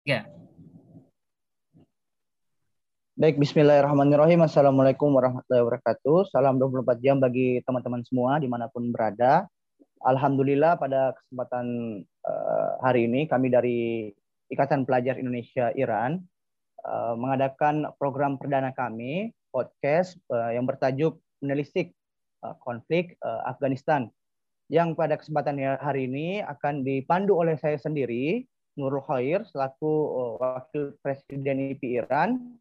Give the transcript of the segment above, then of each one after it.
Ya. Baik, bismillahirrahmanirrahim. Assalamualaikum warahmatullahi wabarakatuh. Salam 24 jam bagi teman-teman semua di mana pun berada. Alhamdulillah pada kesempatan uh, hari ini kami dari Ikatan Pelajar Indonesia Iran uh, mengadakan program perdana kami, podcast uh, yang bertajuk Menelisik uh, Konflik uh, Afghanistan yang pada kesempatan hari ini akan dipandu oleh saya sendiri, Nurul Khair, selaku uh, Wakil Presiden IPI Iran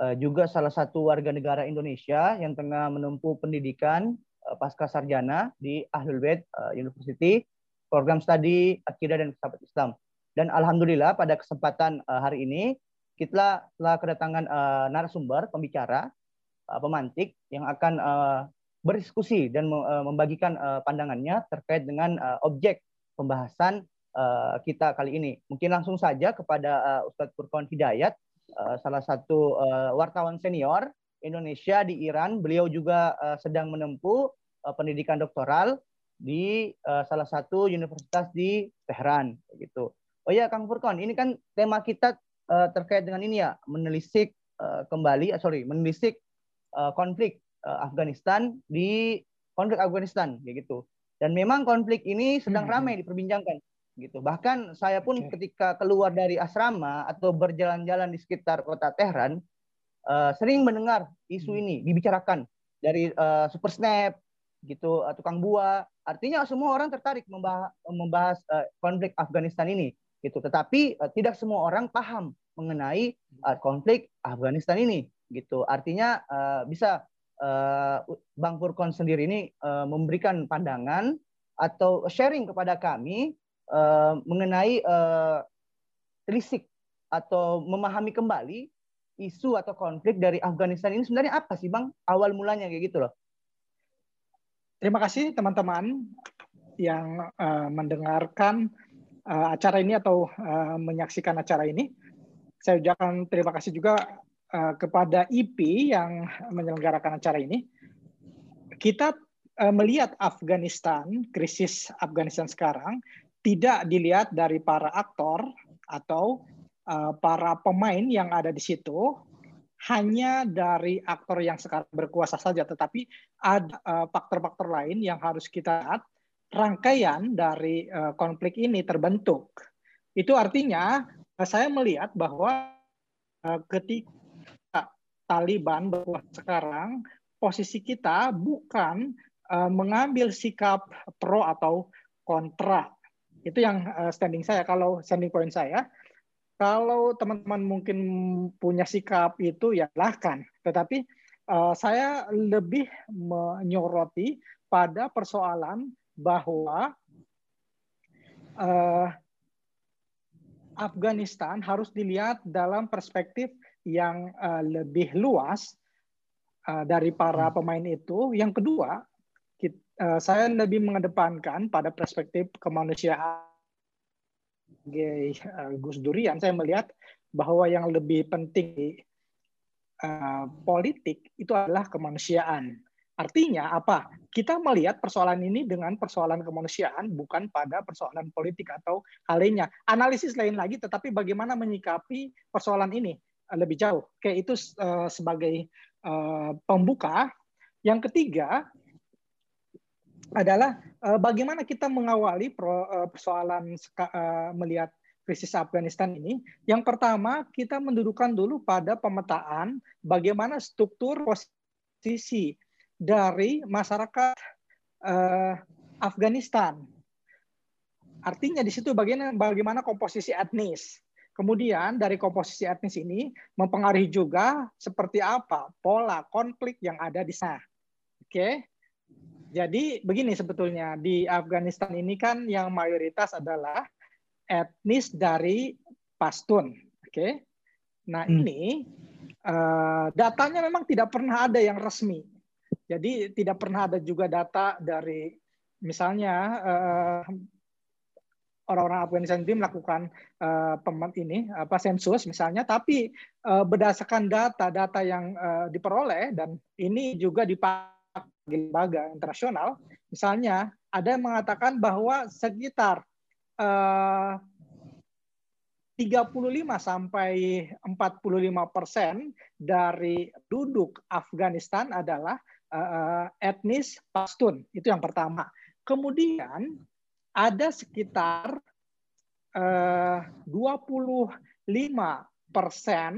Eh, juga salah satu warga negara Indonesia yang tengah menempuh pendidikan uh, pasca sarjana di Ahlul Bait University, program studi Akidah dan Filsafat Islam. Dan alhamdulillah pada kesempatan hari ini kita telah kedatangan narasumber pembicara pemantik yang akan berdiskusi dan membagikan pandangannya terkait dengan objek pembahasan uh, kita kali ini. Mungkin langsung saja kepada uh, Ustadz Furqan Hidayat uh, salah satu uh, wartawan senior Indonesia di Iran. Beliau juga uh, sedang menempuh uh, pendidikan doktoral di uh, salah satu universitas di Tehran gitu. Oh ya Kang Furkon, ini kan tema kita uh, terkait dengan ini ya, menelisik uh, kembali, uh, sorry, menelisik uh, konflik uh, Afghanistan di konflik Afghanistan gitu. Dan memang konflik ini sedang hmm, hmm. ramai diperbincangkan gitu. Bahkan saya pun okay. ketika keluar dari asrama atau berjalan-jalan di sekitar kota Tehran uh, sering mendengar isu hmm. ini dibicarakan dari uh, Super Snap gitu uh, tukang buah. Artinya semua orang tertarik membahas, membahas uh, konflik Afghanistan ini gitu. Tetapi uh, tidak semua orang paham mengenai uh, konflik Afghanistan ini gitu. Artinya uh, bisa uh, Bang Furkon sendiri ini uh, memberikan pandangan atau sharing kepada kami uh, mengenai uh, atau memahami kembali isu atau konflik dari Afghanistan ini sebenarnya apa sih bang? Awal mulanya kayak gitu loh. Terima kasih teman-teman yang uh, mendengarkan acara ini atau menyaksikan acara ini. Saya ucapkan terima kasih juga kepada IP yang menyelenggarakan acara ini. Kita melihat Afghanistan krisis Afghanistan sekarang tidak dilihat dari para aktor atau uh, para pemain yang ada di situ hanya dari aktor yang sekarang berkuasa saja, tetapi ada uh, faktor-faktor lain yang harus kita lihat. Rangkaian dari uh, konflik ini terbentuk. Itu artinya saya melihat bahwa ketika Taliban berkuasa sekarang, posisi kita bukan mengambil sikap pro atau kontra itu yang uh, standing saya. Kalau standing point saya, kalau teman-teman mungkin punya sikap itu ya silahkan. Tetapi uh, saya lebih menyoroti pada persoalan bahwa uh, Afghanistan harus dilihat dalam perspektif yang uh, lebih luas uh, dari para hmm. pemain itu. Yang kedua, Eh, saya lebih mengedepankan pada perspektif kemanusiaan sebagai uh, Gus Durian, saya melihat bahwa yang lebih penting uh, politik itu adalah kemanusiaan. Artinya apa? Kita melihat persoalan ini dengan persoalan kemanusiaan, bukan pada persoalan politik atau hal lainnya. Analisis lain lagi, tetapi bagaimana menyikapi persoalan ini lebih jauh. Oke, itu uh, sebagai uh, pembuka. Yang ketiga, adalah uh, bagaimana kita mengawali pro, uh, persoalan uh, melihat krisis Afghanistan ini. Yang pertama, kita mendudukan dulu pada pemetaan bagaimana struktur posisi dari masyarakat uh, Afghanistan. Artinya di situ bagaimana bagaimana komposisi etnis. Kemudian dari komposisi etnis ini mempengaruhi juga seperti apa pola konflik yang ada di sana. Oke. Okay? Jadi begini sebetulnya di Afghanistan ini kan yang mayoritas adalah etnis dari Pashtun, oke? Okay? Nah hmm. ini uh, datanya memang tidak pernah ada yang resmi. Jadi tidak pernah ada juga data dari misalnya uh, orang-orang Afghanistan itu melakukan uh, ini apa sensus misalnya, tapi uh, berdasarkan data-data yang uh, diperoleh dan ini juga dipakai lembaga internasional, misalnya ada yang mengatakan bahwa sekitar uh, 35 sampai 45 persen dari duduk Afghanistan adalah uh, etnis Pashtun. Itu yang pertama. Kemudian ada sekitar uh, 25 persen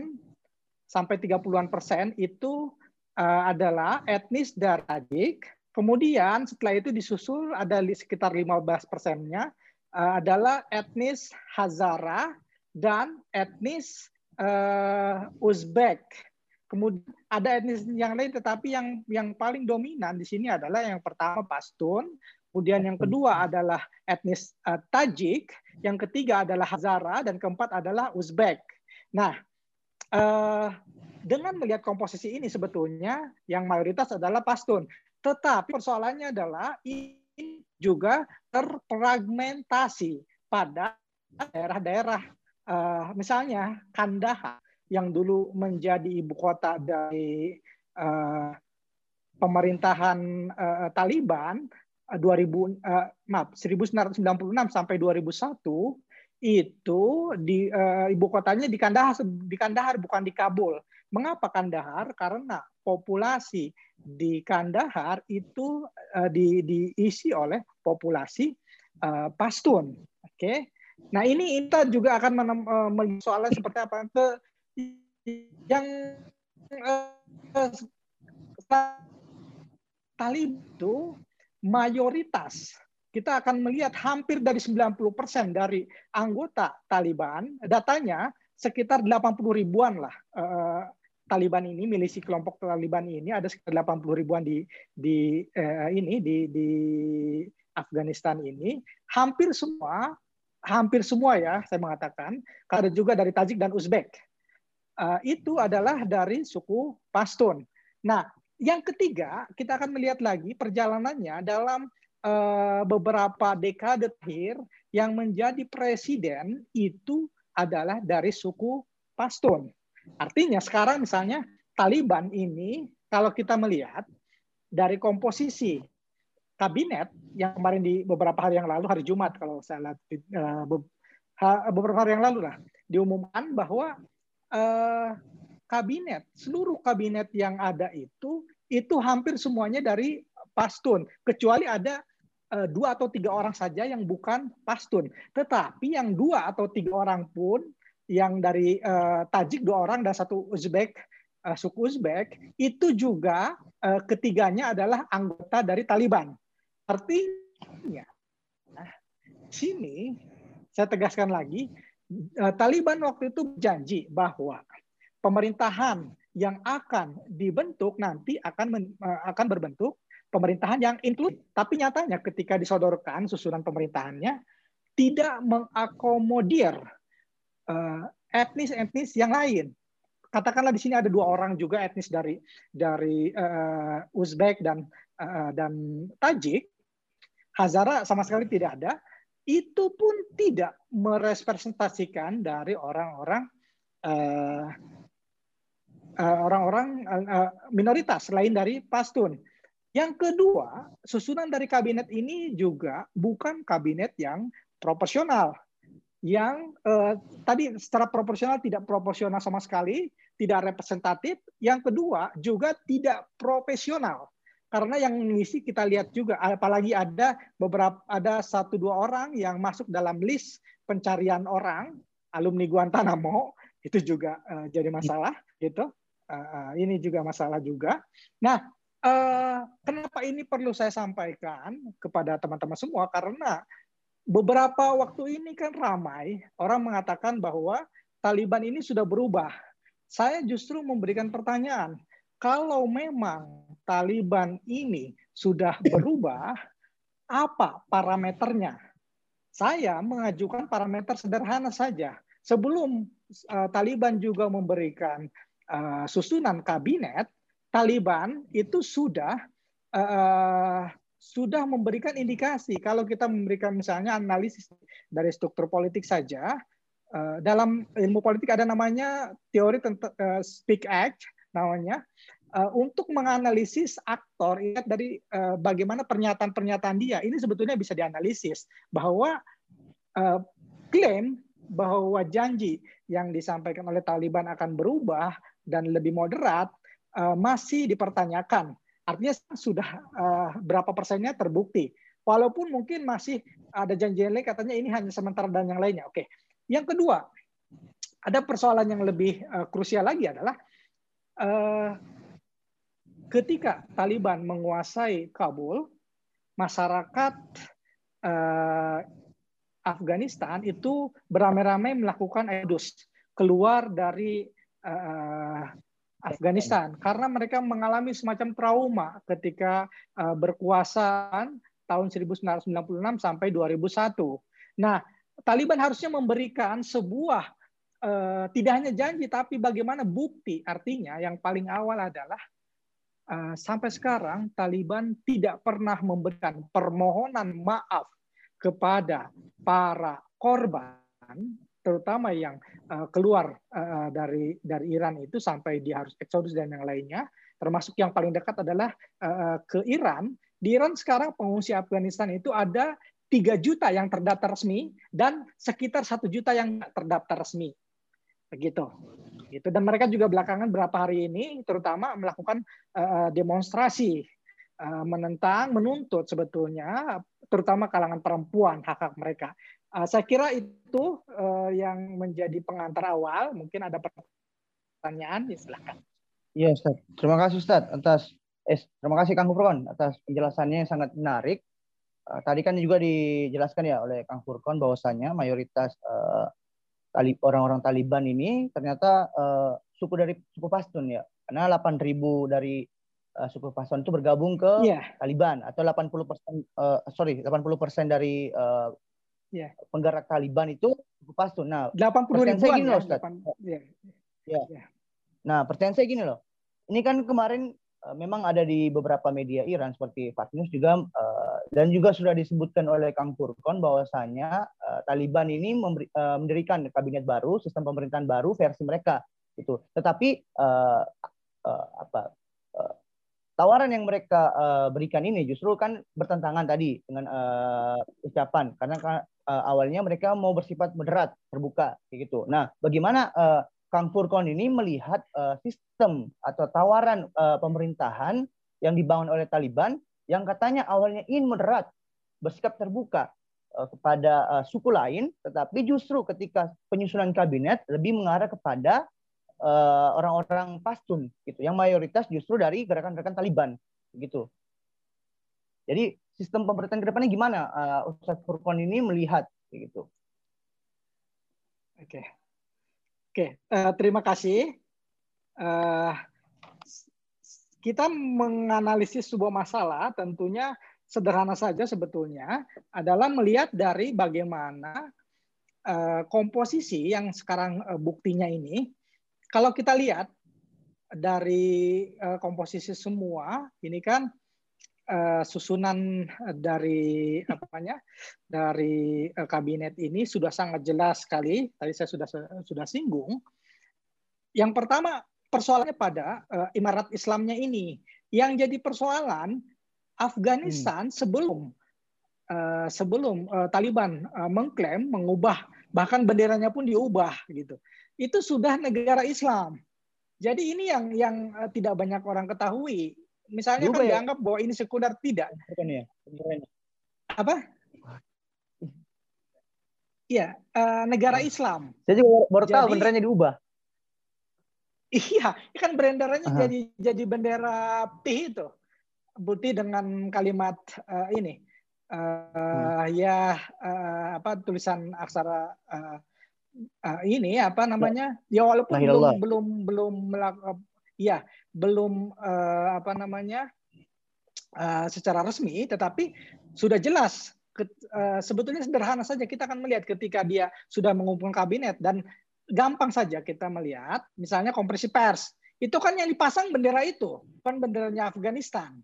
sampai 30-an persen itu uh, adalah etnis dari Tajik. Kemudian setelah itu disusul ada sekitar 15 persennya uh, adalah etnis Hazara dan etnis uh, Uzbek. Kemudian ada etnis yang lain, tetapi yang yang paling dominan di sini adalah yang pertama Pashtun, kemudian yang kedua adalah etnis uh, Tajik, yang ketiga adalah Hazara, dan keempat adalah Uzbek. Nah, uh, dengan melihat komposisi ini sebetulnya yang mayoritas adalah Pashtun. Tetapi persoalannya adalah ini juga terfragmentasi pada daerah-daerah uh, misalnya Kandahar yang dulu menjadi ibu kota dari uh, pemerintahan uh, Taliban 2000 uh, maaf 1996 sampai 2001 itu di uh, ibu kotanya di Kandahar di Kandahar bukan di Kabul. Mengapa Kandahar? Karena populasi di Kandahar itu uh, di, diisi oleh populasi uh, Pashtun. Oke. Okay? Nah ini kita juga akan melihat soalnya seperti apa. Ke, yang uh, Talib itu mayoritas kita akan melihat hampir dari 90% dari anggota Taliban, datanya sekitar 80 ribuan lah Taliban ini, milisi kelompok Taliban ini ada sekitar 80 ribuan di di uh, ini di di Afghanistan ini, hampir semua hampir semua ya saya mengatakan, ada juga dari Tajik dan Uzbek. Uh, itu adalah dari suku Pashtun. Nah, yang ketiga kita akan melihat lagi perjalanannya dalam uh, beberapa dekade terakhir yang menjadi presiden itu adalah dari suku Pashtun. Artinya sekarang misalnya Taliban ini kalau kita melihat dari komposisi kabinet yang kemarin di beberapa hari yang lalu hari Jumat kalau saya lihat uh, beberapa hari yang lalu lah diumumkan bahwa uh, kabinet seluruh kabinet yang ada itu itu hampir semuanya dari Pashtun kecuali ada uh, dua atau tiga orang saja yang bukan Pashtun. Tetapi yang dua atau tiga orang pun yang dari uh, Tajik dua orang dan satu Uzbek uh, suku Uzbek itu juga uh, ketiganya adalah anggota dari Taliban. Artinya, nah, sini saya tegaskan lagi, uh, Taliban waktu itu janji bahwa pemerintahan yang akan dibentuk nanti akan men, uh, akan berbentuk pemerintahan yang inklusif. Tapi nyatanya ketika disodorkan susunan pemerintahannya tidak mengakomodir etnis-etnis yang lain. Katakanlah di sini ada dua orang juga etnis dari dari uh, Uzbek dan uh, dan Tajik. Hazara sama sekali tidak ada. Itu pun tidak merepresentasikan dari orang-orang orang-orang uh, minoritas selain dari Pashtun. Yang kedua, susunan dari kabinet ini juga bukan kabinet yang proporsional. Yang eh, tadi secara proporsional tidak proporsional sama sekali, tidak representatif. Yang kedua juga tidak profesional. Karena yang mengisi kita lihat juga, apalagi ada beberapa ada satu dua orang yang masuk dalam list pencarian orang alumni Guantanamo itu juga uh, jadi masalah gitu. Uh, ini juga masalah juga. Nah, kenapa ini perlu saya sampaikan kepada teman-teman semua? Karena beberapa waktu ini kan ramai orang mengatakan bahwa Taliban ini sudah berubah. Saya justru memberikan pertanyaan, kalau memang Taliban ini sudah berubah, apa parameternya? Saya mengajukan parameter sederhana saja. Sebelum uh, Taliban juga memberikan uh, susunan kabinet, Taliban itu sudah uh, sudah memberikan indikasi. Kalau kita memberikan misalnya analisis dari struktur politik saja uh, dalam ilmu politik ada namanya teori tentang uh, speak act namanya. Uh, untuk menganalisis aktor dari bagaimana pernyataan-pernyataan dia. Ini sebetulnya bisa dianalisis bahwa klaim bahwa janji yang disampaikan oleh Taliban akan berubah dan lebih moderat masih dipertanyakan. Artinya sudah uh, berapa persennya terbukti. Walaupun mungkin masih ada janji lain katanya ini hanya sementara dan yang lainnya. Oke. Yang kedua, ada persoalan yang lebih uh, krusial lagi adalah uh, ketika Taliban menguasai Kabul, masyarakat uh, Afghanistan itu beramai-ramai melakukan edus keluar dari Afghanistan karena mereka mengalami semacam trauma ketika uh, berkuasa tahun 1996 sampai 2001. Nah, Taliban harusnya memberikan sebuah uh, tidak hanya janji tapi bagaimana bukti. Artinya yang paling awal adalah uh, sampai sekarang Taliban tidak pernah memberikan permohonan maaf kepada para korban terutama yang uh, keluar uh, dari dari Iran itu sampai dia harus eksodus dan yang lainnya termasuk yang paling dekat adalah uh, ke Iran. Di Iran sekarang pengungsi Afghanistan itu ada 3 juta yang terdaftar resmi dan sekitar satu juta yang terdaftar resmi. Begitu. Gitu. Dan mereka juga belakangan berapa hari ini terutama melakukan uh, demonstrasi menentang menuntut sebetulnya terutama kalangan perempuan hak-hak mereka. Uh, saya kira itu uh, yang menjadi pengantar awal. Mungkin ada pertanyaan, ya silakan. Iya, Ustaz. Terima kasih Ustaz atas eh, terima kasih Kang Furkon atas penjelasannya yang sangat menarik. Uh, tadi kan juga dijelaskan ya oleh Kang Furkon bahwasanya mayoritas uh, talib orang-orang Taliban ini ternyata uh, suku dari suku Pashtun ya. Karena 8.000 dari uh, suku Pashtun itu bergabung ke yeah. Taliban atau 80 persen uh, sorry 80 persen dari uh, yeah. penggerak Taliban itu suku Pashtun. Nah, 80 ribuan gini ya, loh, Ustaz. 8, yeah. Ya. Yeah. Nah, pertanyaan saya gini loh. Ini kan kemarin uh, memang ada di beberapa media Iran seperti Fox News juga uh, dan juga sudah disebutkan oleh Kang Furkon bahwasanya uh, Taliban ini memberi, uh, mendirikan kabinet baru, sistem pemerintahan baru versi mereka itu. Tetapi uh, uh, apa tawaran yang mereka uh, berikan ini justru kan bertentangan tadi dengan uh, ucapan karena uh, awalnya mereka mau bersifat moderat terbuka kayak gitu. Nah, bagaimana uh, Kang Furkon ini melihat uh, sistem atau tawaran uh, pemerintahan yang dibangun oleh Taliban yang katanya awalnya ingin moderat, bersikap terbuka uh, kepada uh, suku lain, tetapi justru ketika penyusunan kabinet lebih mengarah kepada orang-orang uh, Pashtun gitu yang mayoritas justru dari gerakan-gerakan Taliban gitu. Jadi sistem pemerintahan ke depannya gimana uh, Ustadz Furqan ini melihat gitu. Oke. Oke, uh, terima kasih. Uh, kita menganalisis sebuah masalah tentunya sederhana saja sebetulnya adalah melihat dari bagaimana komposisi yang sekarang buktinya ini kalau kita lihat dari uh, komposisi semua, ini kan uh, susunan dari apa namanya dari uh, kabinet ini sudah sangat jelas sekali. Tadi saya sudah sudah singgung. Yang pertama persoalannya pada uh, Imarat Islamnya ini. Yang jadi persoalan Afghanistan hmm. sebelum uh, sebelum uh, Taliban uh, mengklaim mengubah bahkan benderanya pun diubah gitu itu sudah negara Islam. Jadi ini yang yang eh, tidak banyak orang ketahui. Misalnya kan ya? dianggap bahwa ini sekuler tidak. Ya? Apa? Iya, uh, negara Islam. Saya juga baru tahu benderanya diubah. Iya, kan benderanya Aha. jadi jadi bendera P itu. Putih dengan kalimat uh, ini. Uh, hmm. ya uh, apa tulisan aksara uh, uh, ini apa namanya? Ya walaupun belum belum belum melakukan ya belum uh, apa namanya? Uh, secara resmi tetapi sudah jelas ke, uh, sebetulnya sederhana saja. Kita akan melihat ketika dia sudah mengumpulkan kabinet dan gampang saja kita melihat misalnya kompresi pers. Itu kan yang dipasang bendera itu kan benderanya Afghanistan.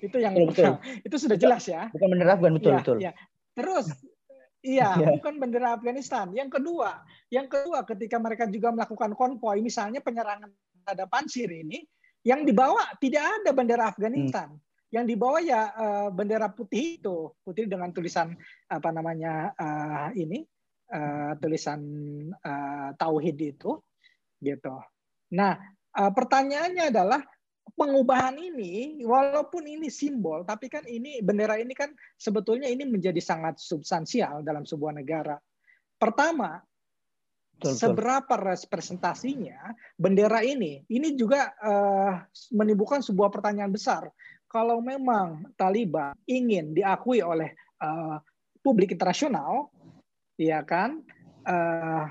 Itu yang betul, betul. itu sudah jelas ya. Bukan bendera Afgan betul ya, betul. ya. terus Iya, yeah. bukan bendera Afghanistan. Yang kedua, yang kedua ketika mereka juga melakukan konvoi, misalnya penyerangan terhadap Pansir ini, yang dibawa tidak ada bendera Afghanistan. Hmm. Yang dibawa ya uh, bendera putih itu, putih dengan tulisan apa namanya uh, ini uh, tulisan uh, tauhid itu gitu. Nah, uh, pertanyaannya adalah pengubahan ini walaupun ini simbol tapi kan ini bendera ini kan sebetulnya ini menjadi sangat substansial dalam sebuah negara. Pertama, betul, seberapa representasinya bendera ini? Ini juga uh, menimbulkan sebuah pertanyaan besar. Kalau memang Taliban ingin diakui oleh uh, publik internasional, ya kan, uh,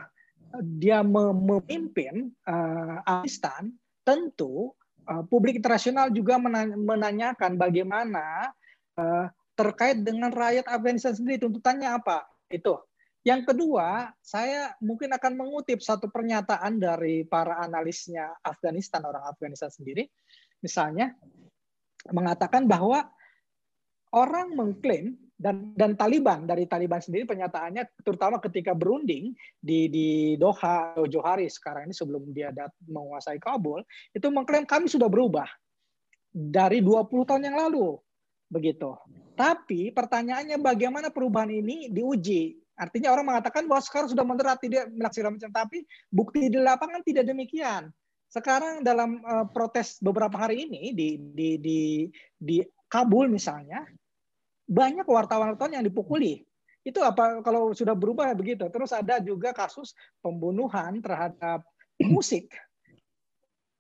dia memimpin uh, Afghanistan, tentu publik internasional juga menanyakan bagaimana uh, terkait dengan rakyat Afghanistan sendiri. Tuntutannya apa? Itu. Yang kedua, saya mungkin akan mengutip satu pernyataan dari para analisnya Afghanistan orang Afghanistan sendiri, misalnya mengatakan bahwa orang mengklaim dan dan Taliban dari Taliban sendiri penyataannya terutama ketika berunding di di Doha Johari sekarang ini sebelum dia dat, menguasai Kabul itu mengklaim kami sudah berubah dari 20 tahun yang lalu begitu. Tapi pertanyaannya bagaimana perubahan ini diuji? Artinya orang mengatakan bahwa sekarang sudah moderat tidak melaksanakan macam tapi bukti di lapangan tidak demikian. Sekarang dalam uh, protes beberapa hari ini di di di di Kabul misalnya banyak wartawan-wartawan yang dipukuli. Itu apa kalau sudah berubah begitu. Terus ada juga kasus pembunuhan terhadap musik.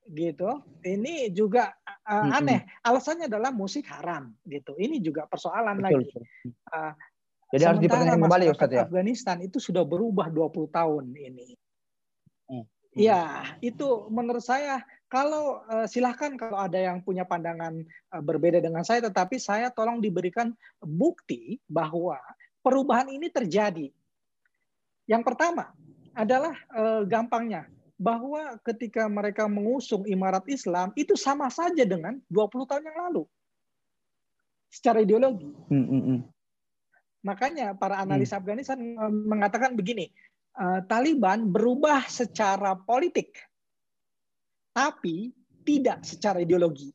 Gitu. Ini juga uh, aneh. Alasannya adalah musik haram gitu. Ini juga persoalan betul, lagi. Betul. Uh, Jadi harus dipertanyakan kembali Ustaz ya. Afghanistan itu sudah berubah 20 tahun ini. Hmm. Ya, itu menurut saya kalau uh, silahkan kalau ada yang punya pandangan uh, berbeda dengan saya, tetapi saya tolong diberikan bukti bahwa perubahan ini terjadi. Yang pertama adalah uh, gampangnya bahwa ketika mereka mengusung imarat Islam itu sama saja dengan 20 tahun yang lalu secara ideologi. Mm -hmm. Makanya para analis mm. Afghanistan mengatakan begini, Taliban berubah secara politik tapi tidak secara ideologi.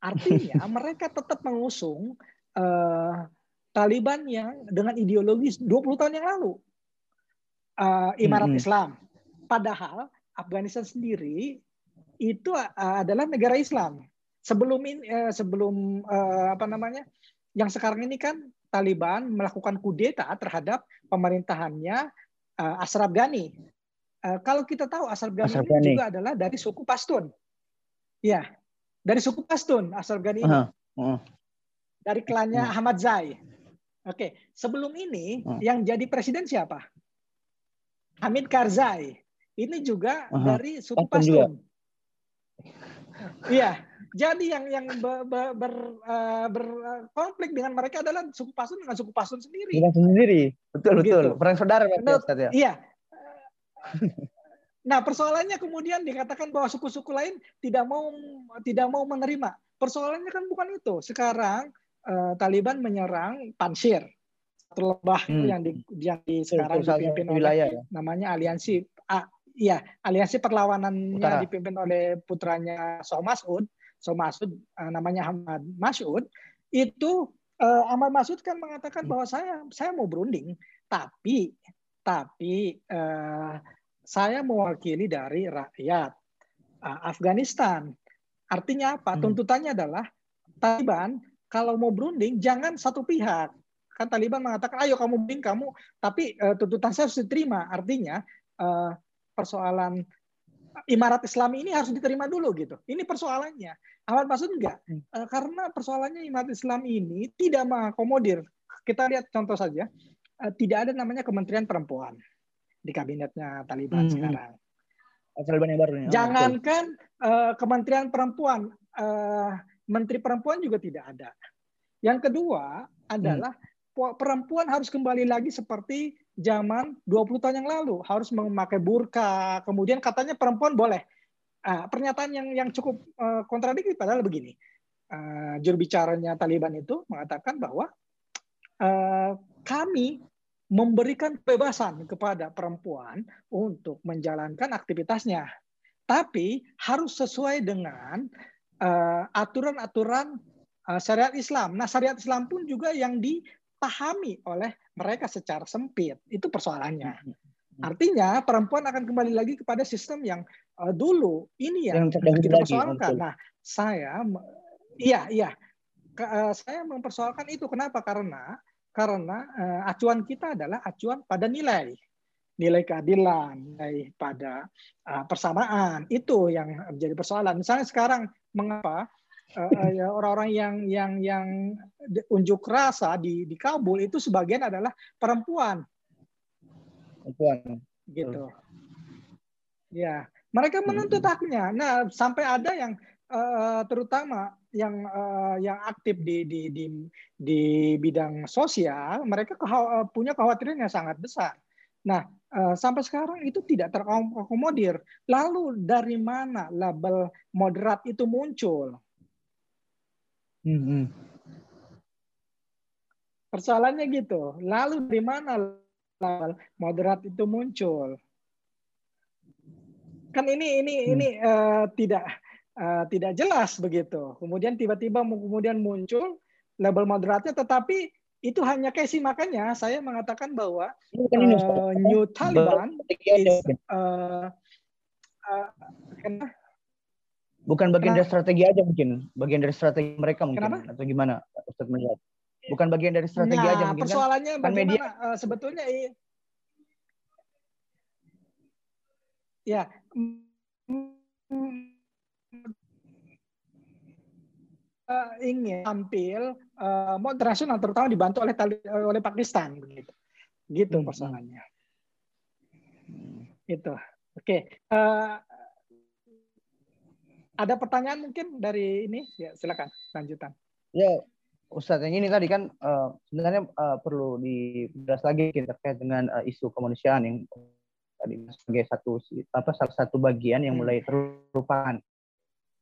Artinya mereka tetap mengusung uh, Taliban yang dengan ideologi 20 tahun yang lalu. Uh, Imarat hmm. Islam. Padahal Afghanistan sendiri itu uh, adalah negara Islam. Sebelum ini uh, sebelum uh, apa namanya? Yang sekarang ini kan Taliban melakukan kudeta terhadap pemerintahannya uh, Ashraf Ghani Uh, kalau kita tahu asal Ghani, asal Ghani. juga adalah dari suku Pastun. Ya, dari suku Pastun asal Ghani ini. Uh -huh. Dari klannya uh -huh. Ahmad Zai. Oke, sebelum ini uh -huh. yang jadi presiden siapa? Hamid Karzai. Ini juga uh -huh. dari suku Pastun. Iya, jadi yang yang ber, ber, ber, uh, berkonflik dengan mereka adalah suku Pastun dengan suku Pastun sendiri. Dengan sendiri, betul betul. Gitu. Perang saudara ya. Iya, Nah, persoalannya kemudian dikatakan bahwa suku-suku lain tidak mau tidak mau menerima. Persoalannya kan bukan itu. Sekarang eh, Taliban menyerang Pansir, satu lembah hmm. yang di yang di sekarang dipimpin oleh wilayah, ya? namanya aliansi ah, iya, aliansi perlawanannya Utara. dipimpin oleh putranya So Masud, So Masud eh, namanya Ahmad Masud. Itu eh, Ahmad Masud kan mengatakan hmm. bahwa saya saya mau berunding, tapi tapi uh, saya mewakili dari rakyat uh, Afghanistan. Artinya apa? Hmm. Tuntutannya adalah Taliban kalau mau berunding jangan satu pihak. Kan Taliban mengatakan, ayo kamu berunding kamu, tapi uh, tuntutan saya harus diterima. Artinya uh, persoalan imarat Islam ini harus diterima dulu gitu. Ini persoalannya. Ahmad Masud enggak. Hmm. karena persoalannya imarat Islam ini tidak mengakomodir. Kita lihat contoh saja tidak ada namanya Kementerian Perempuan di kabinetnya Taliban hmm. sekarang. Taliban yang baru. Oh, Jangankan uh, Kementerian Perempuan, uh, Menteri Perempuan juga tidak ada. Yang kedua adalah hmm. perempuan harus kembali lagi seperti zaman 20 tahun yang lalu, harus memakai burka. Kemudian katanya perempuan boleh. Uh, pernyataan yang yang cukup uh, kontradiktif padahal begini. Uh, juru bicaranya Taliban itu mengatakan bahwa kami memberikan kebebasan kepada perempuan untuk menjalankan aktivitasnya. Tapi harus sesuai dengan uh, aturan-aturan uh, syariat Islam. Nah, syariat Islam pun juga yang di dipahami oleh mereka secara sempit. Itu persoalannya. Hmm, Artinya perempuan akan kembali lagi kepada sistem yang uh, dulu ini yang, yang kita persoalkan. Nah, saya iya iya uh, saya mempersoalkan itu kenapa? Karena karena uh, acuan kita adalah acuan pada nilai nilai keadilan, nilai pada uh, persamaan itu yang menjadi persoalan. Misalnya sekarang mengapa uh, ya orang-orang yang yang yang unjuk rasa di di Kabul itu sebagian adalah perempuan. Perempuan. Gitu. Ya, mereka menuntut haknya. Nah, sampai ada yang uh, terutama yang uh, yang aktif di di di di bidang sosial, mereka punya kekhawatiran yang sangat besar. Nah, uh, sampai sekarang itu tidak terakomodir. Lalu dari mana label moderat itu muncul? Hmm. Persoalannya gitu. Lalu dari mana label moderat itu muncul? Kan ini ini hmm. ini uh, tidak uh, tidak jelas begitu. Kemudian tiba-tiba kemudian muncul label moderatnya, tetapi itu hanya Casey. Makanya saya mengatakan bahwa uh, New Taliban is, uh, uh, bukan bagian dari strategi aja mungkin. Bagian dari strategi mereka mungkin kenapa? atau gimana Ustaz melihat bukan bagian dari strategi nah, aja mungkin kan? persoalannya kan, bagaimana? Media... uh, sebetulnya ya uh, ingin tampil uh, moderasional terutama dibantu oleh oleh Pakistan begitu. Gitu hmm. persoalannya. Hmm. Itu. Oke. Okay. Uh, ada pertanyaan mungkin dari ini? Ya, silakan lanjutan. Ya, Ustadz, yang ini tadi kan uh, sebenarnya uh, perlu dibahas lagi terkait dengan uh, isu kemanusiaan yang tadi sebagai satu apa salah satu bagian yang hmm. mulai terlupakan.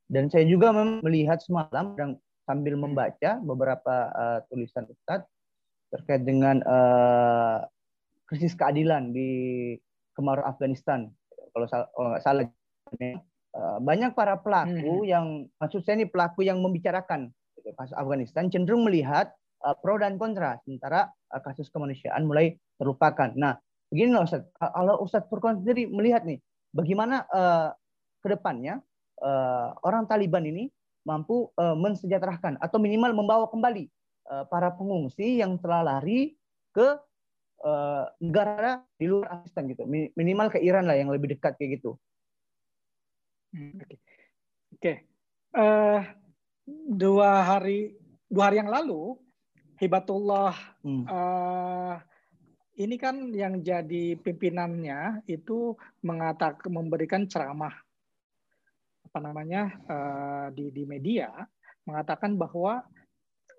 Dan saya juga melihat semalam dan sambil membaca beberapa uh, tulisan Ustadz terkait dengan uh, krisis keadilan di Kemarau Afghanistan. Kalau, nggak salah, uh, banyak para pelaku hmm. yang maksud saya ini pelaku yang membicarakan gitu, kasus Afghanistan cenderung melihat uh, pro dan kontra, sementara uh, kasus kemanusiaan mulai terlupakan. Nah, begini loh Ustaz, kalau Ustadz Furqan sendiri melihat nih, bagaimana uh, ke depannya uh, orang Taliban ini mampu uh, mensejahterakan atau minimal membawa kembali uh, para pengungsi yang telah lari ke uh, negara di luar Afghanistan gitu. Minimal ke Iran lah yang lebih dekat kayak gitu. Hmm, oke. Okay. Okay. Uh, dua hari dua hari yang lalu Hibatullah hmm. uh, ini kan yang jadi pimpinannya itu mengatakan memberikan ceramah apa namanya uh, di di media mengatakan bahwa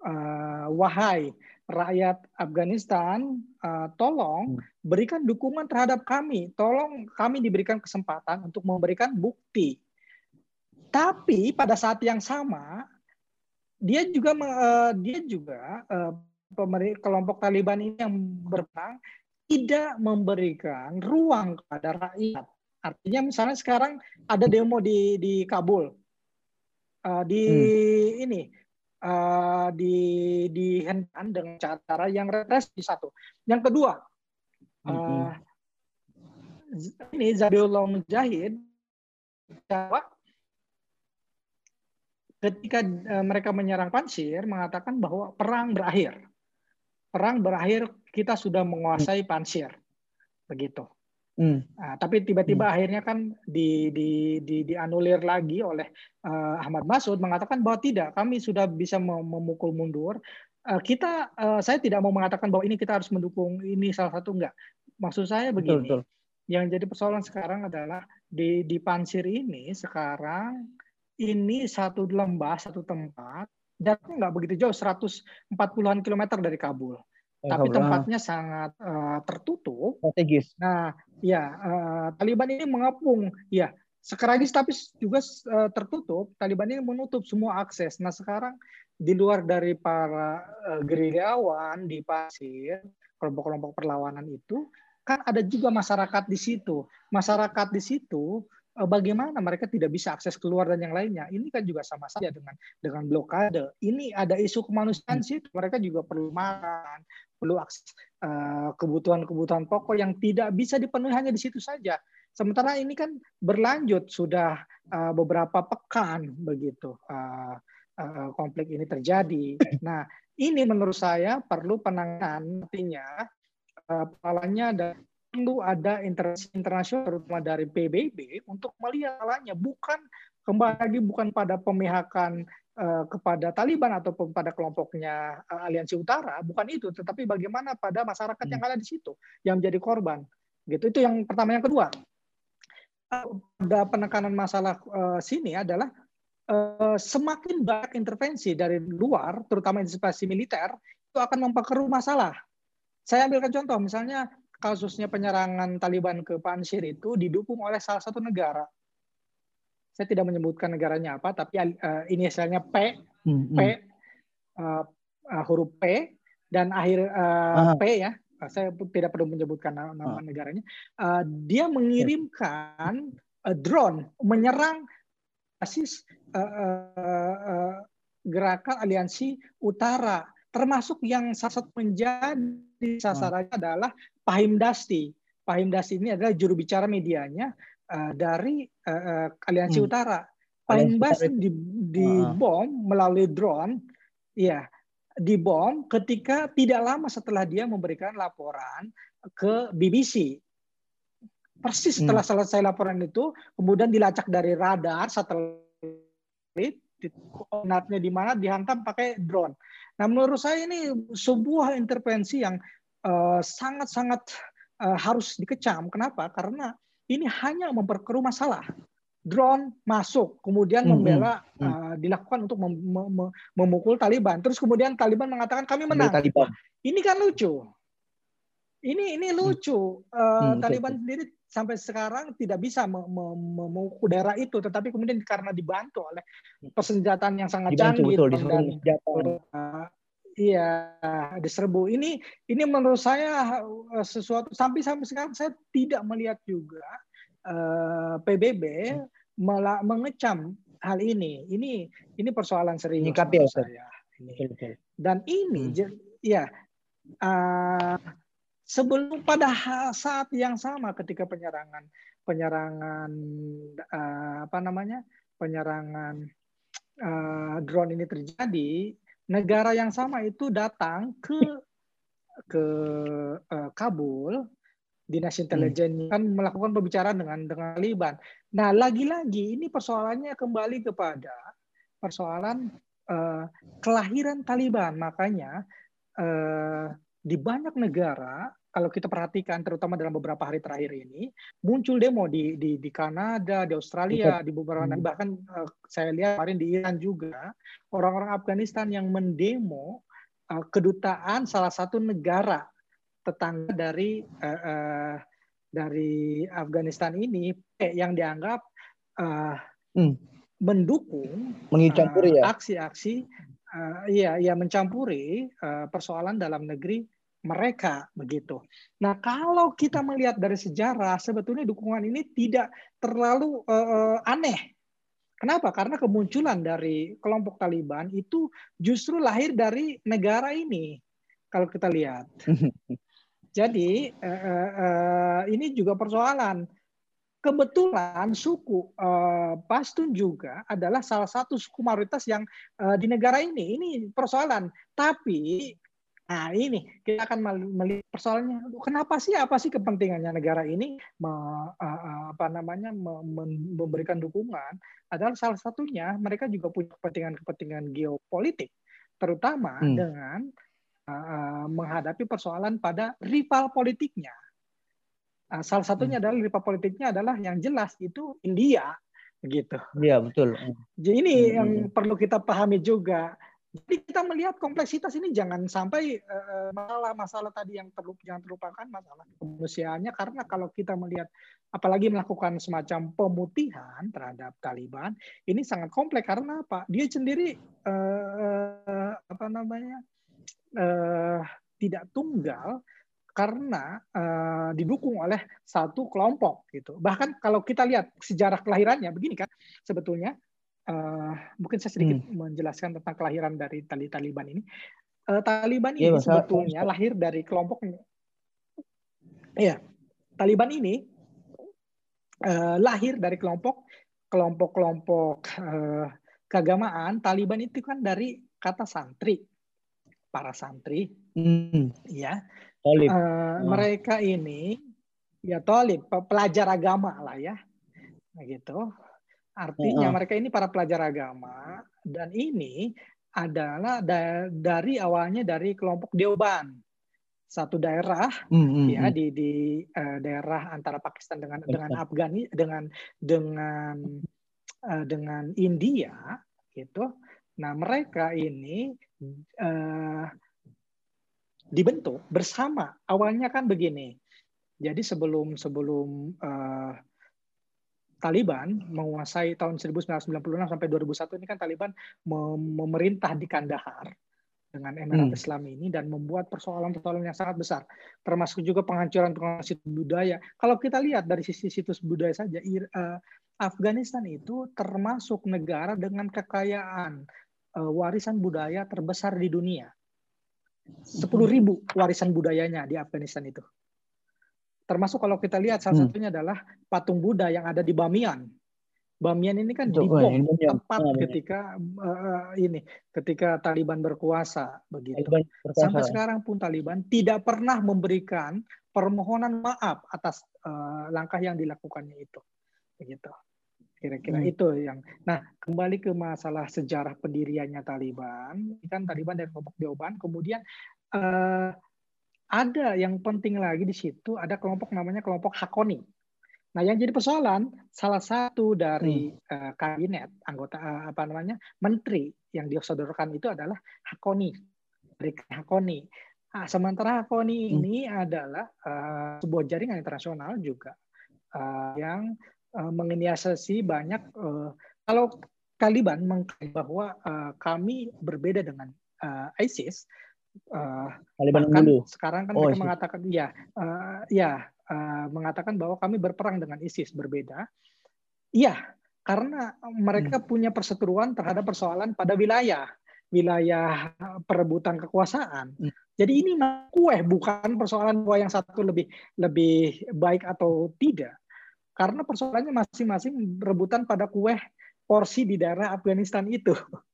uh, wahai rakyat Afghanistan uh, tolong hmm. berikan dukungan terhadap kami. Tolong kami diberikan kesempatan untuk memberikan bukti. Tapi pada saat yang sama dia juga uh, dia juga uh, kelompok Taliban ini yang berperang tidak memberikan ruang kepada rakyat Artinya misalnya sekarang ada demo di di Kabul, uh, di hmm. ini uh, di dihentikan dengan cara yang represi satu. Yang kedua, uh, ini Zabiullah Mujahid bahwa ketika uh, mereka menyerang Pansir mengatakan bahwa perang berakhir. Perang berakhir, kita sudah menguasai Pansir. Begitu. Hmm. Nah, tapi tiba-tiba hmm. akhirnya kan di, di, di, dianulir lagi oleh uh, Ahmad Masud mengatakan bahwa tidak, kami sudah bisa memukul mundur. Uh, kita, uh, saya tidak mau mengatakan bahwa ini kita harus mendukung ini salah satu enggak. Maksud saya begini, betul, betul. yang jadi persoalan sekarang adalah di di Pansir ini sekarang ini satu lembah, satu tempat, jaraknya nggak begitu jauh, 140-an kilometer dari Kabul tapi tempatnya sangat uh, tertutup. Strategis. Nah, ya uh, Taliban ini mengepung, ya sekaragis tapi juga uh, tertutup. Taliban ini menutup semua akses. Nah, sekarang di luar dari para uh, gerilyawan di pasir, kelompok-kelompok perlawanan itu, kan ada juga masyarakat di situ. Masyarakat di situ eh, bagaimana mereka tidak bisa akses keluar dan yang lainnya. Ini kan juga sama saja dengan dengan blokade. Ini ada isu kemanusiaan sih, mereka juga perlu makan, perlu akses eh, kebutuhan-kebutuhan pokok yang tidak bisa dipenuhi hanya di situ saja. Sementara ini kan berlanjut sudah uh, beberapa pekan begitu uh, uh, konflik ini terjadi. Nah, ini menurut saya perlu penanganan artinya uh, dan perlu ada intervensi internasional terutama dari PBB untuk melihat salahnya. Bukan kembali lagi bukan pada pemihakan uh, kepada Taliban ataupun pada kelompoknya uh, Aliansi Utara. Bukan itu tetapi bagaimana pada masyarakat yang hmm. ada di situ yang menjadi korban. Gitu itu yang pertama. Yang kedua pada penekanan masalah uh, sini adalah uh, semakin banyak intervensi dari luar terutama investasi militer itu akan memperkeruh masalah. Saya ambilkan contoh misalnya kasusnya penyerangan Taliban ke Panjshir itu didukung oleh salah satu negara. Saya tidak menyebutkan negaranya apa, tapi uh, inisialnya P, hmm, P, uh, uh, huruf P dan akhir uh, P ya. Saya tidak perlu menyebutkan nama, nama negaranya. Uh, dia mengirimkan uh, drone menyerang basis uh, uh, uh, gerakan aliansi utara termasuk yang salah satu menjadi sasarannya adalah Pahim Dasti. Pahim Dasti ini adalah juru bicara medianya uh, dari uh, Aliansi hmm. Utara. Pahim Dasti di, di bom melalui drone, ya dibom ketika tidak lama setelah dia memberikan laporan ke BBC. Persis hmm. setelah hmm. selesai laporan itu, kemudian dilacak dari radar satelit, koordinatnya di mana dihantam pakai drone. Nah, menurut saya ini sebuah intervensi yang Eh, sangat-sangat uh, harus dikecam. Kenapa? Karena ini hanya memperkeruh masalah. Drone masuk, kemudian membela hmm, uh, dilakukan untuk mem mem memukul Taliban. Terus kemudian Taliban mengatakan kami menang. Taliban. Ini kan lucu. Ini ini hmm. lucu. Uh, hmm, Taliban sendiri sampai sekarang tidak bisa memukul daerah itu, tetapi kemudian karena dibantu oleh persenjataan yang sangat dibantu, canggih betul, dan Iya, diserbu. Ini ini menurut saya eh, sesuatu sampai sampai sekarang saya tidak melihat juga uh, eh, PBB malah mengecam hal ini. Ini ini persoalan serius Nyikapi, saya. Ini. Dan ini hmm. ya uh, sebelum pada saat yang sama ketika penyerangan penyerangan uh, apa namanya penyerangan uh, drone ini terjadi negara yang sama itu datang ke ke uh, Kabul dinas hmm. intelijen hmm. kan melakukan pembicaraan dengan dengan Taliban. Nah, lagi-lagi ini persoalannya kembali kepada persoalan uh, kelahiran Taliban. Makanya uh, di banyak negara kalau kita perhatikan terutama dalam beberapa hari terakhir ini muncul demo di di di Kanada, di Australia, di beberapa hmm. bahkan uh, saya lihat kemarin di Iran juga orang-orang Afghanistan yang mendemo uh, kedutaan salah satu negara tetangga dari uh, uh, dari Afghanistan ini yang dianggap uh, hmm. mendukung mencampuri uh, ya aksi-aksi uh, iya iya mencampuri uh, persoalan dalam negeri mereka begitu. Nah, kalau kita melihat dari sejarah, sebetulnya dukungan ini tidak terlalu uh, aneh. Kenapa? Karena kemunculan dari kelompok Taliban itu justru lahir dari negara ini. Kalau kita lihat. Jadi uh, uh, ini juga persoalan. Kebetulan suku uh, Pashtun juga adalah salah satu suku mayoritas yang uh, di negara ini. Ini persoalan. Tapi Nah ini kita akan melihat persoalannya. Kenapa sih apa sih kepentingannya negara ini me, apa namanya memberikan dukungan? Adalah salah satunya mereka juga punya kepentingan-kepentingan geopolitik, terutama hmm. dengan uh, menghadapi persoalan pada rival politiknya. Uh, salah satunya hmm. adalah rival politiknya adalah yang jelas itu India, begitu. Iya betul. Jadi ini hmm. yang perlu kita pahami juga jadi kita melihat kompleksitas ini jangan sampai eh, masalah-masalah uh, tadi yang terlup jangan terlupakan masalah kemanusiaannya karena kalau kita melihat apalagi melakukan semacam pemutihan terhadap Taliban ini sangat kompleks karena apa? Dia sendiri uh, apa namanya uh, tidak tunggal karena uh, didukung oleh satu kelompok gitu. Bahkan kalau kita lihat sejarah kelahirannya begini kan sebetulnya uh, mungkin saya sedikit hmm. menjelaskan tentang kelahiran dari tali Taliban ini. Uh, Taliban iya, ini ya, sebetulnya lahir dari kelompok Iya, Taliban ini uh, lahir dari kelompok kelompok-kelompok uh, keagamaan. Taliban itu kan dari kata santri, para santri, hmm. ya. Uh, hmm. Mereka ini ya tolib, pelajar agama lah ya, gitu. Artinya mereka ini para pelajar agama dan ini adalah da dari awalnya dari kelompok Deoban satu daerah mm-hmm. ya di di uh, daerah antara Pakistan dengan Betul. dengan Afgani dengan dengan uh, dengan India gitu. Nah mereka ini uh, dibentuk bersama. Awalnya kan begini. Jadi sebelum sebelum uh, Taliban menguasai tahun 1996 sampai 2001 ini kan Taliban memerintah di Kandahar dengan Emirat hmm. Islam ini dan membuat persoalan-persoalan yang sangat besar, termasuk juga penghancuran penghancuran budaya. Kalau kita lihat dari sisi situs budaya saja, uh, Afghanistan itu termasuk negara dengan kekayaan uh, warisan budaya terbesar di dunia. 10 ribu warisan budayanya di Afghanistan itu. Termasuk kalau kita lihat salah hmm. satunya adalah patung Buddha yang ada di Bamiyan Bamiyan ini kan dibom tepat ketika uh, ini ketika Taliban berkuasa begitu. Taliban berkuasa. Sampai sekarang pun Taliban tidak pernah memberikan permohonan maaf atas uh, langkah yang dilakukannya itu. Begitu. Kira-kira hmm. itu yang. Nah, kembali ke masalah sejarah pendiriannya Taliban. Kan Taliban dari kelompok Deoban, kemudian uh, ada yang penting lagi di situ ada kelompok namanya kelompok Hakoni Nah, yang jadi persoalan salah satu dari hmm. uh, kabinet anggota uh, apa namanya menteri yang disodorkan itu adalah Hakoni dari Hakoni. Nah, sementara Hakoni hmm. ini adalah uh, sebuah jaringan internasional juga uh, yang uh, menginisiasi banyak uh, kalau Taliban mengklaim bahwa uh, kami berbeda dengan uh, ISIS. Uh, Taliban dulu. Sekarang kan oh, mereka mengatakan ya, uh, ya Eh, mengatakan bahwa kami berperang dengan ISIS berbeda. Iya, karena mereka hmm. punya perseteruan terhadap persoalan pada wilayah, wilayah perebutan kekuasaan. Hmm. Jadi ini kue bukan persoalan bahwa yang satu lebih lebih baik atau tidak. Karena persoalannya masing-masing rebutan pada kue porsi di daerah Afghanistan itu.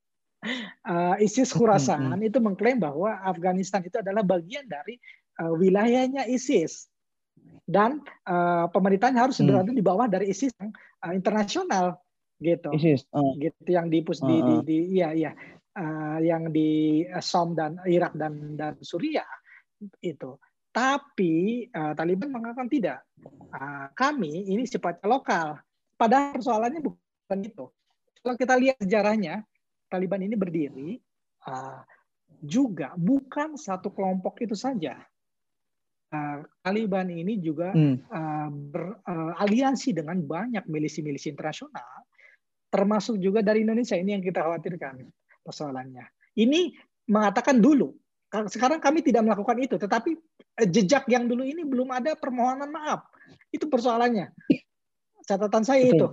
Uh, ISIS Khurasan hmm. itu mengklaim bahwa Afghanistan itu adalah bagian dari uh, wilayahnya ISIS dan uh, pemerintahnya harus hmm. berada di bawah dari ISIS yang uh, internasional gitu. ISIS. Uh. Gitu yang di, uh. di, di, di iya iya uh, yang di Som dan Irak dan dan Suriah itu. Tapi uh, Taliban mengatakan tidak. Uh, kami ini sifatnya lokal. Padahal persoalannya bukan itu. Kalau kita lihat sejarahnya, Taliban ini berdiri uh, juga bukan satu kelompok itu saja uh, Taliban ini juga hmm. uh, beraliansi uh, dengan banyak milisi-milisi internasional, termasuk juga dari Indonesia. Ini yang kita khawatirkan persoalannya. Ini mengatakan dulu, sekarang kami tidak melakukan itu, tetapi jejak yang dulu ini belum ada permohonan maaf. Itu persoalannya. Catatan saya itu.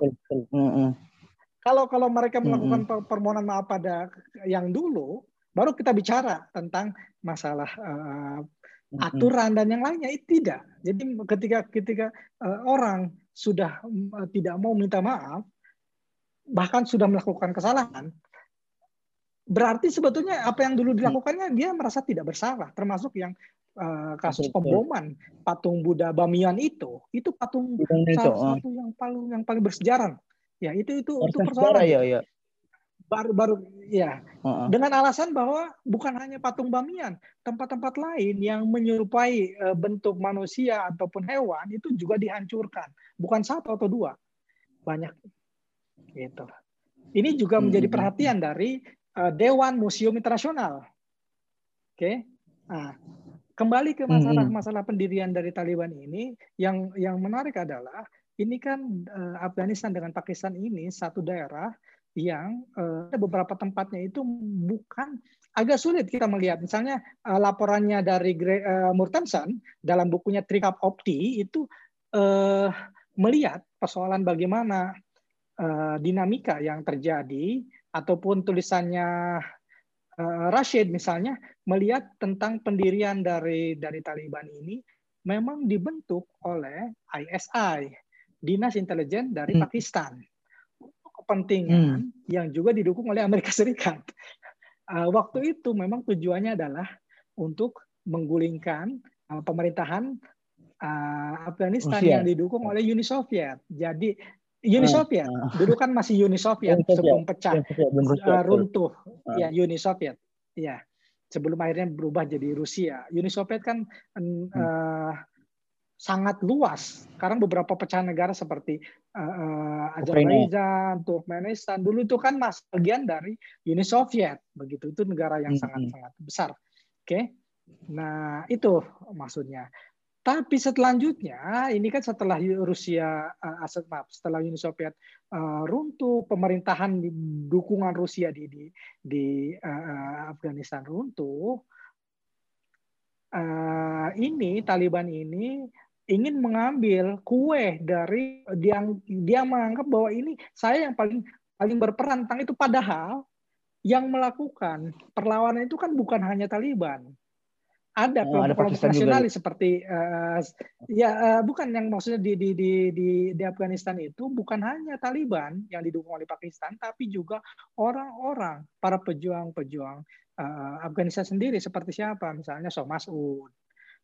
Kalau kalau mereka melakukan permohonan maaf pada yang dulu, baru kita bicara tentang masalah uh, aturan dan yang lainnya. Itu tidak. Jadi ketika ketika uh, orang sudah uh, tidak mau minta maaf, bahkan sudah melakukan kesalahan, berarti sebetulnya apa yang dulu dilakukannya dia merasa tidak bersalah, termasuk yang uh, kasus pemboman patung Buddha Bamiyan itu, itu patung salah satu yang paling yang paling bersejarah. Ya itu itu itu persoalan. Ya, ya baru baru ya uh-uh. dengan alasan bahwa bukan hanya patung Bamiyan, tempat-tempat lain yang menyerupai uh, bentuk manusia ataupun hewan itu juga dihancurkan, bukan satu atau dua, banyak. Gitu. Ini juga hmm. menjadi perhatian dari uh, Dewan Museum Internasional. Oke, okay? nah, kembali ke masalah-masalah hmm. pendirian dari Taliban ini, yang yang menarik adalah ini kan uh, Afghanistan dengan Pakistan ini satu daerah yang uh, beberapa tempatnya itu bukan agak sulit kita melihat. Misalnya uh, laporannya dari Murtansan dalam bukunya Trikap Opti itu uh, melihat persoalan bagaimana uh, dinamika yang terjadi ataupun tulisannya uh, Rashid misalnya melihat tentang pendirian dari dari Taliban ini memang dibentuk oleh ISI, Dinas Intelijen dari hmm. Pakistan kepentingan hmm. yang juga didukung oleh Amerika Serikat. Uh, waktu itu memang tujuannya adalah untuk menggulingkan uh, pemerintahan uh, Afghanistan Rusia. yang didukung oleh Uni Soviet. Jadi Uni Soviet, uh, uh. dulu kan masih Uni Soviet sebelum pecah, uh, runtuh, uh. ya Uni Soviet, ya sebelum akhirnya berubah jadi Rusia. Uni Soviet kan uh, sangat luas. Sekarang beberapa pecahan negara seperti uh, Azerbaijan, Turkmenistan, dulu itu kan mas bagian dari Uni Soviet, begitu itu negara yang sangat-sangat hmm. besar. Oke, okay? nah itu maksudnya. Tapi selanjutnya, ini kan setelah Rusia, uh, maaf, setelah Uni Soviet uh, runtuh, pemerintahan dukungan Rusia di di, di uh, Afghanistan runtuh, uh, ini Taliban ini ingin mengambil kue dari dia dia menganggap bahwa ini saya yang paling paling berperan tentang itu. Padahal yang melakukan perlawanan itu kan bukan hanya Taliban. Ada oh, kelompok-kelompok nasionalis seperti uh, ya uh, bukan yang maksudnya di, di di di di Afghanistan itu bukan hanya Taliban yang didukung oleh Pakistan tapi juga orang-orang para pejuang-pejuang uh, Afghanistan sendiri seperti siapa? Misalnya Somas Ud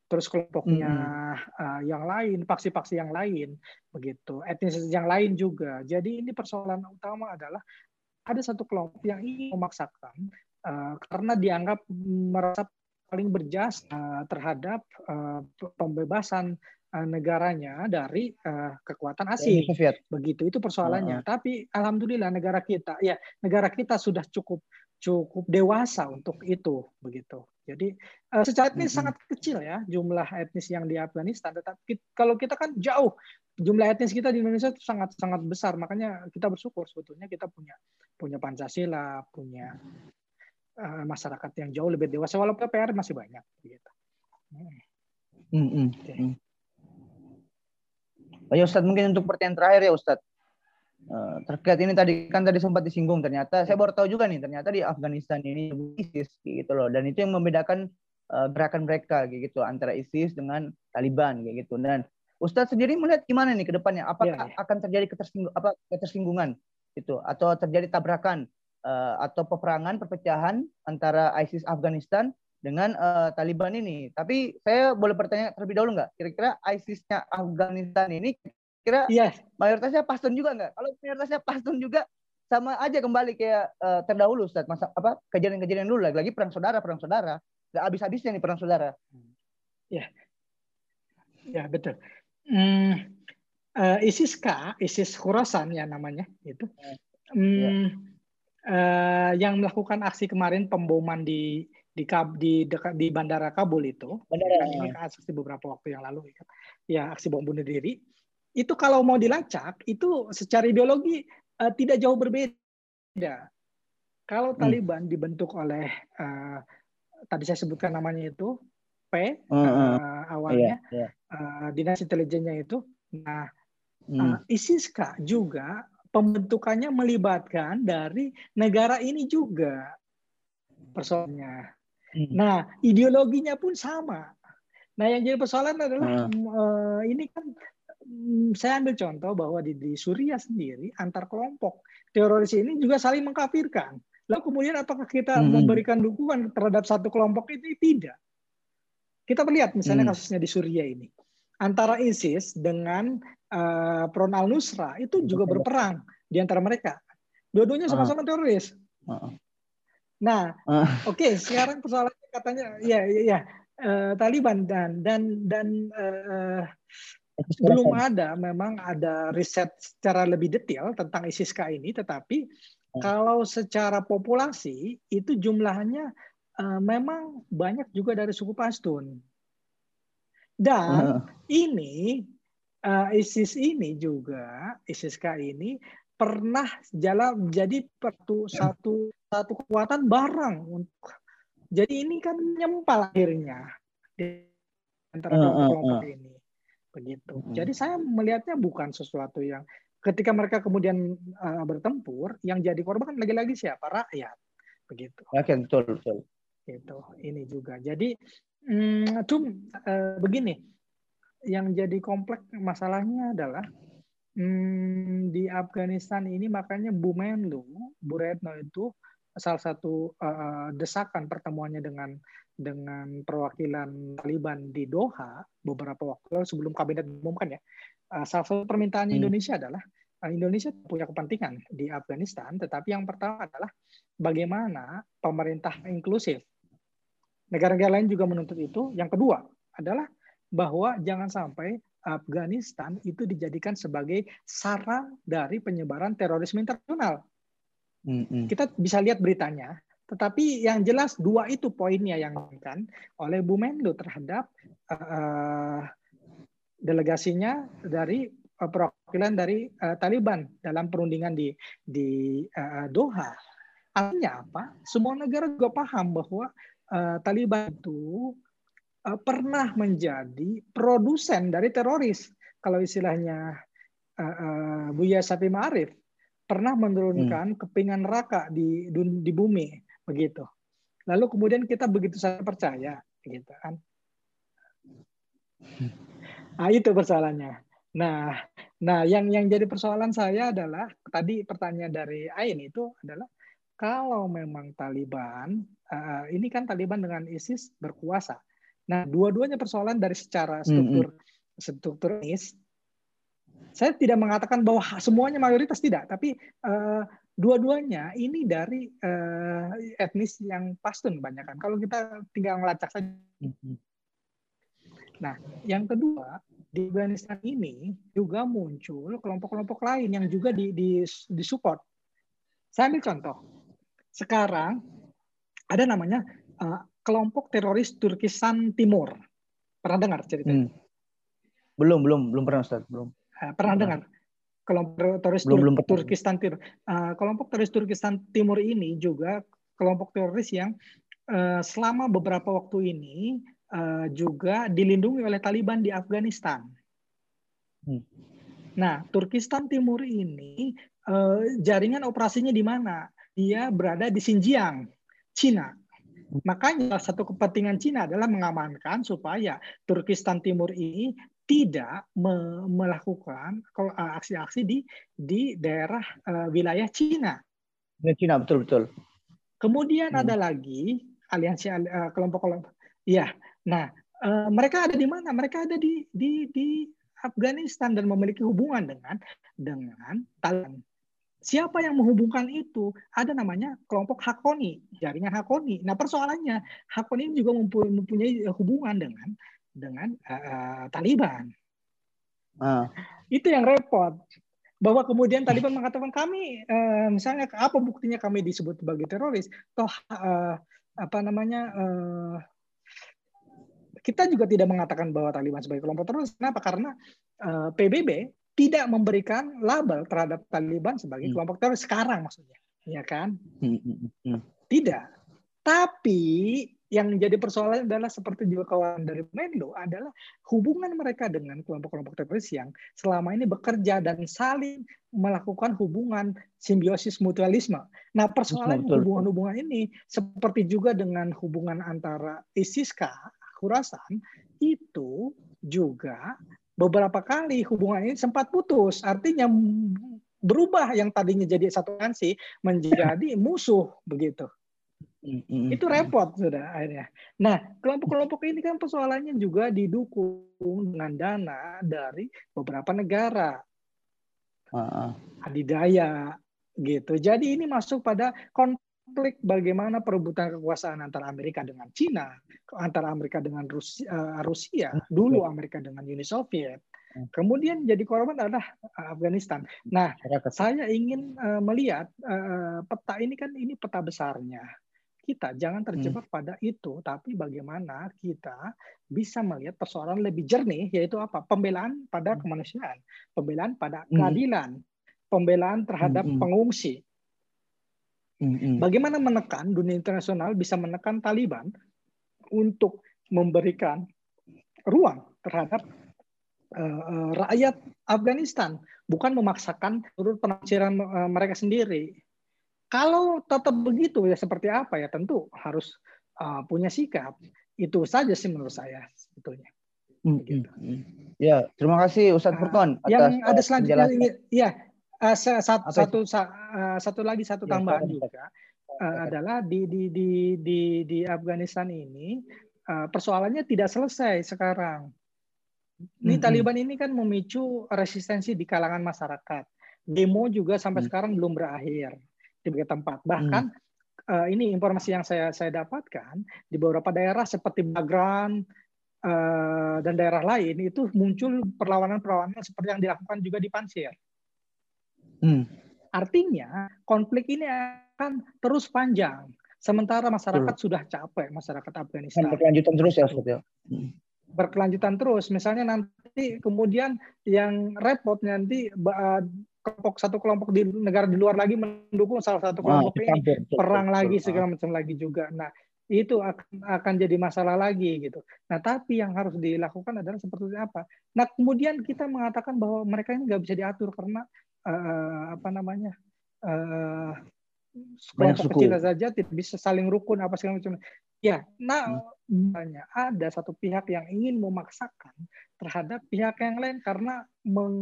terus kelompoknya hmm. uh, yang lain, faksi-faksi yang lain, begitu, etnis yang lain juga. Jadi ini persoalan utama adalah ada satu kelompok yang ingin memaksakan uh, karena dianggap merasa paling berjasa uh, terhadap uh, pembebasan uh, negaranya dari uh, kekuatan asing. Begitu itu persoalannya. Uh -huh. Tapi alhamdulillah negara kita, ya negara kita sudah cukup cukup dewasa untuk itu, begitu. Jadi uh, secara etnis mm -hmm. sangat kecil ya jumlah etnis yang di Afghanistan. Tetapi kalau kita kan jauh jumlah etnis kita di Indonesia itu sangat sangat besar. Makanya kita bersyukur sebetulnya kita punya punya Pancasila, punya uh, masyarakat yang jauh lebih dewasa. Walaupun PR masih banyak. Gitu. Mm -hmm. okay. Ya Ustadz mungkin untuk pertanyaan terakhir ya Ustadz. Eh, terkait ini tadi kan tadi sempat disinggung ternyata saya baru tahu juga nih ternyata di Afghanistan ini ISIS gitu loh dan itu yang membedakan uh, gerakan mereka gitu antara ISIS dengan Taliban kayak gitu dan Ustadz sendiri melihat gimana nih ke depannya apakah ya, ya. akan terjadi ketersinggung apa ketersinggungan itu atau terjadi tabrakan uh, atau peperangan perpecahan antara ISIS Afghanistan dengan uh, Taliban ini. Tapi saya boleh bertanya terlebih dahulu nggak? Kira-kira ISIS-nya Afghanistan ini kira yes. mayoritasnya pastun juga nggak? Kalau mayoritasnya pastun juga sama aja kembali kayak uh, terdahulu Ustaz masa apa kejadian-kejadian dulu lagi lagi perang saudara perang saudara nggak habis-habisnya nih perang saudara. Ya, ya betul. Hmm, uh, ISIS K, ISIS Khurasan ya namanya itu, hmm, ya. uh, yang melakukan aksi kemarin pemboman di di di dekat di bandara Kabul itu, bandara kan, aksi beberapa waktu yang lalu ya, ya aksi bom bunuh diri itu kalau mau dilacak itu secara ideologi uh, tidak jauh berbeda. Kalau hmm. Taliban dibentuk oleh uh, tadi saya sebutkan namanya itu P uh, uh, awalnya iya, iya. Uh, dinas intelijennya itu. Nah, hmm. uh, ISIS juga pembentukannya melibatkan dari negara ini juga persoalannya. Hmm. Nah, ideologinya pun sama. Nah, yang jadi persoalan adalah uh. Uh, ini kan saya ambil contoh bahwa di, di Suriah sendiri antar kelompok teroris ini juga saling mengkafirkan. Lalu kemudian apakah kita hmm. memberikan dukungan terhadap satu kelompok ini? Tidak. Kita melihat misalnya hmm. kasusnya di Suriah ini. Antara ISIS dengan uh, Front al-Nusra itu juga berperang di antara mereka. Dua-duanya ah. sama-sama teroris. Uh. Nah, uh. oke, okay, sekarang persoalannya katanya ya ya, ya uh, Taliban dan dan dan uh, belum ada memang ada riset secara lebih detail tentang ISIS-K ini, tetapi hmm. kalau secara populasi itu jumlahnya uh, memang banyak juga dari suku Pashtun. Dan uh. ini uh, ISIS ini juga ISIS-K ini pernah jalan jadi satu satu satu kekuatan barang untuk jadi ini kan nyempal akhirnya di antara kelompok-kelompok ini begitu. Jadi saya melihatnya bukan sesuatu yang ketika mereka kemudian uh, bertempur yang jadi korban kan lagi-lagi siapa rakyat begitu. Rakyat betul betul. Gitu. Ini juga. Jadi hmm, cum uh, begini yang jadi kompleks masalahnya adalah hmm, di Afghanistan ini makanya Bu Menlu, Bu Retno itu salah satu uh, desakan pertemuannya dengan dengan perwakilan Taliban di Doha beberapa waktu lalu sebelum kabinet diumumkan ya. Uh, salah satu permintaannya hmm. Indonesia adalah uh, Indonesia punya kepentingan di Afghanistan, tetapi yang pertama adalah bagaimana pemerintah inklusif. Negara-negara lain juga menuntut itu. Yang kedua adalah bahwa jangan sampai Afghanistan itu dijadikan sebagai sarang dari penyebaran terorisme internasional. Kita bisa lihat beritanya, tetapi yang jelas dua itu poinnya yang kan oleh Bu Menlu terhadap uh, delegasinya dari uh, perwakilan dari uh, Taliban dalam perundingan di di uh, Doha. Artinya apa? Semua negara juga paham bahwa uh, Taliban itu Eh, pernah menjadi produsen dari teroris. Kalau istilahnya uh, uh, Buya Sapi Ma'arif pernah menurunkan hmm. kepingan neraka di di bumi begitu. Lalu kemudian kita begitu saja percaya gitu kan. Nah, itu persoalannya. Nah, nah yang yang jadi persoalan saya adalah tadi pertanyaan dari Ain itu adalah kalau memang Taliban uh, ini kan Taliban dengan ISIS berkuasa Nah, dua-duanya persoalan dari secara struktur mm -hmm. struktur etnis. Saya tidak mengatakan bahwa semuanya mayoritas tidak, tapi uh, dua-duanya ini dari uh, etnis yang Pashtun banyak kan. Kalau kita tinggal ngelacak saja. Nah, yang kedua di Afghanistan ini juga muncul kelompok-kelompok lain yang juga di, di, di support. Saya ambil contoh. Sekarang ada namanya uh, kelompok teroris Turkistan Timur. Pernah dengar ceritanya? Hmm. Belum, belum, belum pernah Ustaz, belum. Uh, pernah belum dengar? Kelompok teroris belum, Tur belum Turkistan Timur. Uh, kelompok teroris Turkistan Timur ini juga kelompok teroris yang uh, selama beberapa waktu ini uh, juga dilindungi oleh Taliban di Afghanistan. Hmm. Nah, Turkistan Timur ini uh, jaringan operasinya di mana? Dia berada di Xinjiang, Cina. Makanya satu kepentingan Cina adalah mengamankan supaya Turkistan Timur ini tidak me melakukan eh, aksi-aksi di di daerah uh, wilayah Cina. Cina betul betul. Kemudian hmm. ada lagi aliansi uh, kelompok-kelompok. Ya, nah uh, mereka ada di mana? Mereka ada di di di Afghanistan dan memiliki hubungan dengan dengan Taliban. Siapa yang menghubungkan itu? Ada namanya kelompok Hakoni, jaringan Hakoni. Nah persoalannya Hakoni juga mempunyai hubungan dengan dengan uh, Taliban. Uh. Itu yang repot. Bahwa kemudian Taliban mengatakan kami, uh, misalnya apa buktinya kami disebut sebagai teroris? Toh uh, apa namanya? Uh, kita juga tidak mengatakan bahwa Taliban sebagai kelompok teroris. Kenapa? Karena uh, PBB tidak memberikan label terhadap Taliban sebagai hmm. kelompok teroris sekarang maksudnya, ya kan? Hmm, hmm, tidak. Tapi yang jadi persoalan adalah seperti juga kawan dari Menlo adalah hubungan mereka dengan kelompok-kelompok teroris yang selama ini bekerja dan saling melakukan hubungan simbiosis mutualisme. Nah, persoalan hubungan-hubungan ini seperti juga dengan hubungan antara ISIS-K, Khurasan itu juga beberapa kali hubungan ini sempat putus. Artinya berubah yang tadinya jadi satu aliansi menjadi musuh begitu. Mm-hmm. Itu repot sudah akhirnya. Nah, kelompok-kelompok ini kan persoalannya juga didukung dengan dana dari beberapa negara. Uh-uh. Adidaya gitu. Jadi ini masuk pada konflik bagaimana perebutan kekuasaan antara Amerika dengan Cina, antara Amerika dengan Rusia, uh, Rusia dulu Amerika dengan Uni Soviet. Hmm. Kemudian jadi korban adalah eh, Afghanistan. Nah, saya ingin uh, melihat uh, peta ini kan ini peta besarnya. Kita jangan terjebak hmm. pada itu, tapi bagaimana kita bisa melihat persoalan lebih jernih, yaitu apa? Pembelaan pada hmm. kemanusiaan, pembelaan pada keadilan, pembelaan terhadap mm -hmm. pengungsi. Mm -hmm. Bagaimana menekan dunia internasional bisa menekan Taliban untuk memberikan ruang terhadap uh, rakyat Afghanistan, bukan memaksakan menurut penafsiran uh, mereka sendiri. Kalau tetap begitu ya seperti apa ya tentu harus uh, punya sikap. Itu saja sih menurut saya sebetulnya. Hmm, gitu. hmm. Ya, terima kasih Ustadz Furkon. Uh, yang ada selanjutnya ini, ya uh, satu, satu, uh, satu lagi satu ya, tambahan juga uh, adalah di di di di di Afghanistan ini uh, persoalannya tidak selesai sekarang. Ini hmm, Taliban ini kan memicu resistensi di kalangan masyarakat. Demo juga sampai hmm. sekarang belum berakhir di beberapa tempat. Bahkan hmm. uh, ini informasi yang saya saya dapatkan di beberapa daerah seperti Bagran uh, dan daerah lain itu muncul perlawanan-perlawanan seperti yang dilakukan juga di Pansir. Hmm. Artinya konflik ini akan terus panjang. Sementara masyarakat hmm. sudah capek, masyarakat Afghanistan. Berkelanjutan terus ya, Ustaz ya. Hmm berkelanjutan terus. Misalnya nanti kemudian yang repot nanti kelompok satu kelompok di negara di luar lagi mendukung salah satu kelompok nah, ini perang lagi segala macam lagi juga. Nah itu akan akan jadi masalah lagi gitu. Nah tapi yang harus dilakukan adalah seperti apa? Nah kemudian kita mengatakan bahwa mereka ini nggak bisa diatur karena uh, apa namanya uh, kelompok kecil saja tidak bisa saling rukun apa segala macam. Ya, nah hmm. banyak ada satu pihak yang ingin memaksakan terhadap pihak yang lain karena meng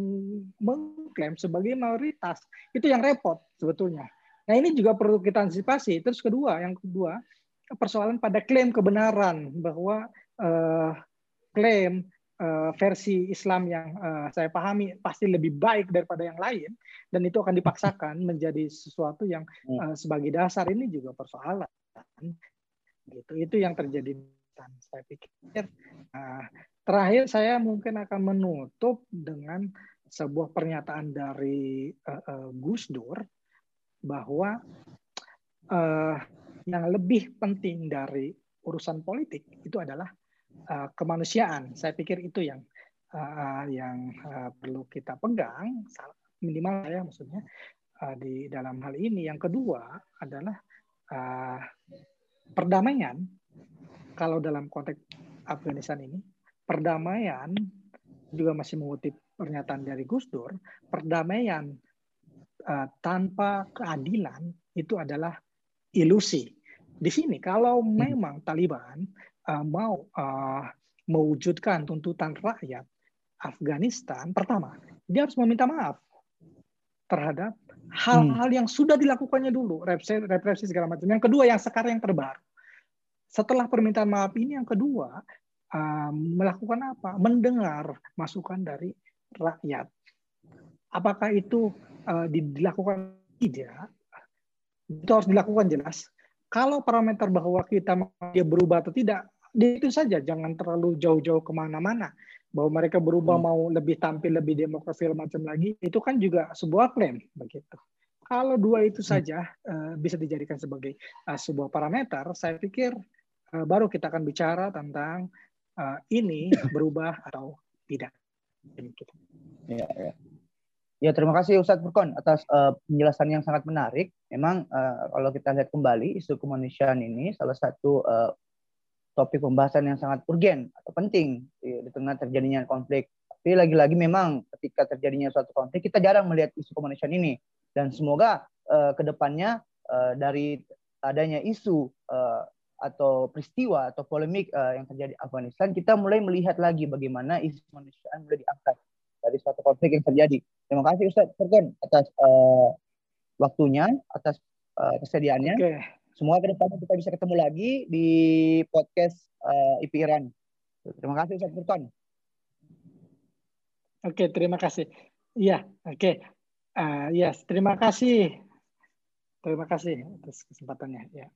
mengklaim sebagai mayoritas. Itu yang repot sebetulnya. Nah ini juga perlu kita antisipasi. Terus kedua, yang kedua persoalan pada klaim kebenaran bahwa uh, klaim uh, versi Islam yang uh, saya pahami pasti lebih baik daripada yang lain dan itu akan dipaksakan menjadi sesuatu yang uh, sebagai dasar. Ini juga persoalan gitu. Itu yang terjadi. Dan saya pikir uh, terakhir saya mungkin akan menutup dengan sebuah pernyataan dari uh, uh, Gus Dur bahwa uh, yang lebih penting dari urusan politik itu adalah uh, kemanusiaan. Saya pikir itu yang uh, yang uh, perlu kita pegang minimal ya maksudnya uh, di dalam hal ini. Yang kedua adalah uh, perdamaian kalau dalam konteks Afghanistan ini perdamaian juga masih mengutip pernyataan dari Gus Dur perdamaian uh, tanpa keadilan itu adalah ilusi di sini kalau hmm. memang Taliban uh, mau uh, mewujudkan tuntutan rakyat Afghanistan pertama dia harus meminta maaf terhadap hal-hal hmm. yang sudah dilakukannya dulu, represi, represi segala macam. Yang kedua yang sekarang yang terbaru. Setelah permintaan maaf ini yang kedua uh, melakukan apa? Mendengar masukan dari rakyat. Apakah itu uh, dilakukan tidak? Itu harus dilakukan jelas. Kalau parameter bahwa kita dia berubah atau tidak, itu saja. Jangan terlalu jauh-jauh ke mana-mana bahwa mereka berubah hmm. mau lebih tampil lebih demokrasi macam lagi itu kan juga sebuah klaim begitu kalau dua itu hmm. saja uh, bisa dijadikan sebagai uh, sebuah parameter saya pikir uh, baru kita akan bicara tentang uh, ini berubah atau tidak ya, ya. Ya, terima kasih Ustadz Furkon atas uh, penjelasan yang sangat menarik. Memang uh, kalau kita lihat kembali isu kemanusiaan ini salah satu uh, topik pembahasan yang sangat urgen atau penting di, di tengah terjadinya konflik. Tapi lagi-lagi memang ketika terjadinya suatu konflik kita jarang melihat isu kemanusiaan ini dan semoga uh, ke depannya uh, dari adanya isu uh, atau peristiwa atau polemik uh, yang terjadi di Afghanistan kita mulai melihat lagi bagaimana isu kemanusiaan mulai diangkat dari suatu konflik yang terjadi. Terima kasih Ustaz Furkan atas uh, waktunya, atas uh, kesediaannya. Okay. Semoga ke depannya kita bisa ketemu lagi di podcast uh, IP Iran. Terima kasih Ustaz Furqan. Oke, terima kasih. Iya, oke. Uh, yes, terima kasih. Terima kasih atas kesempatannya. Ya.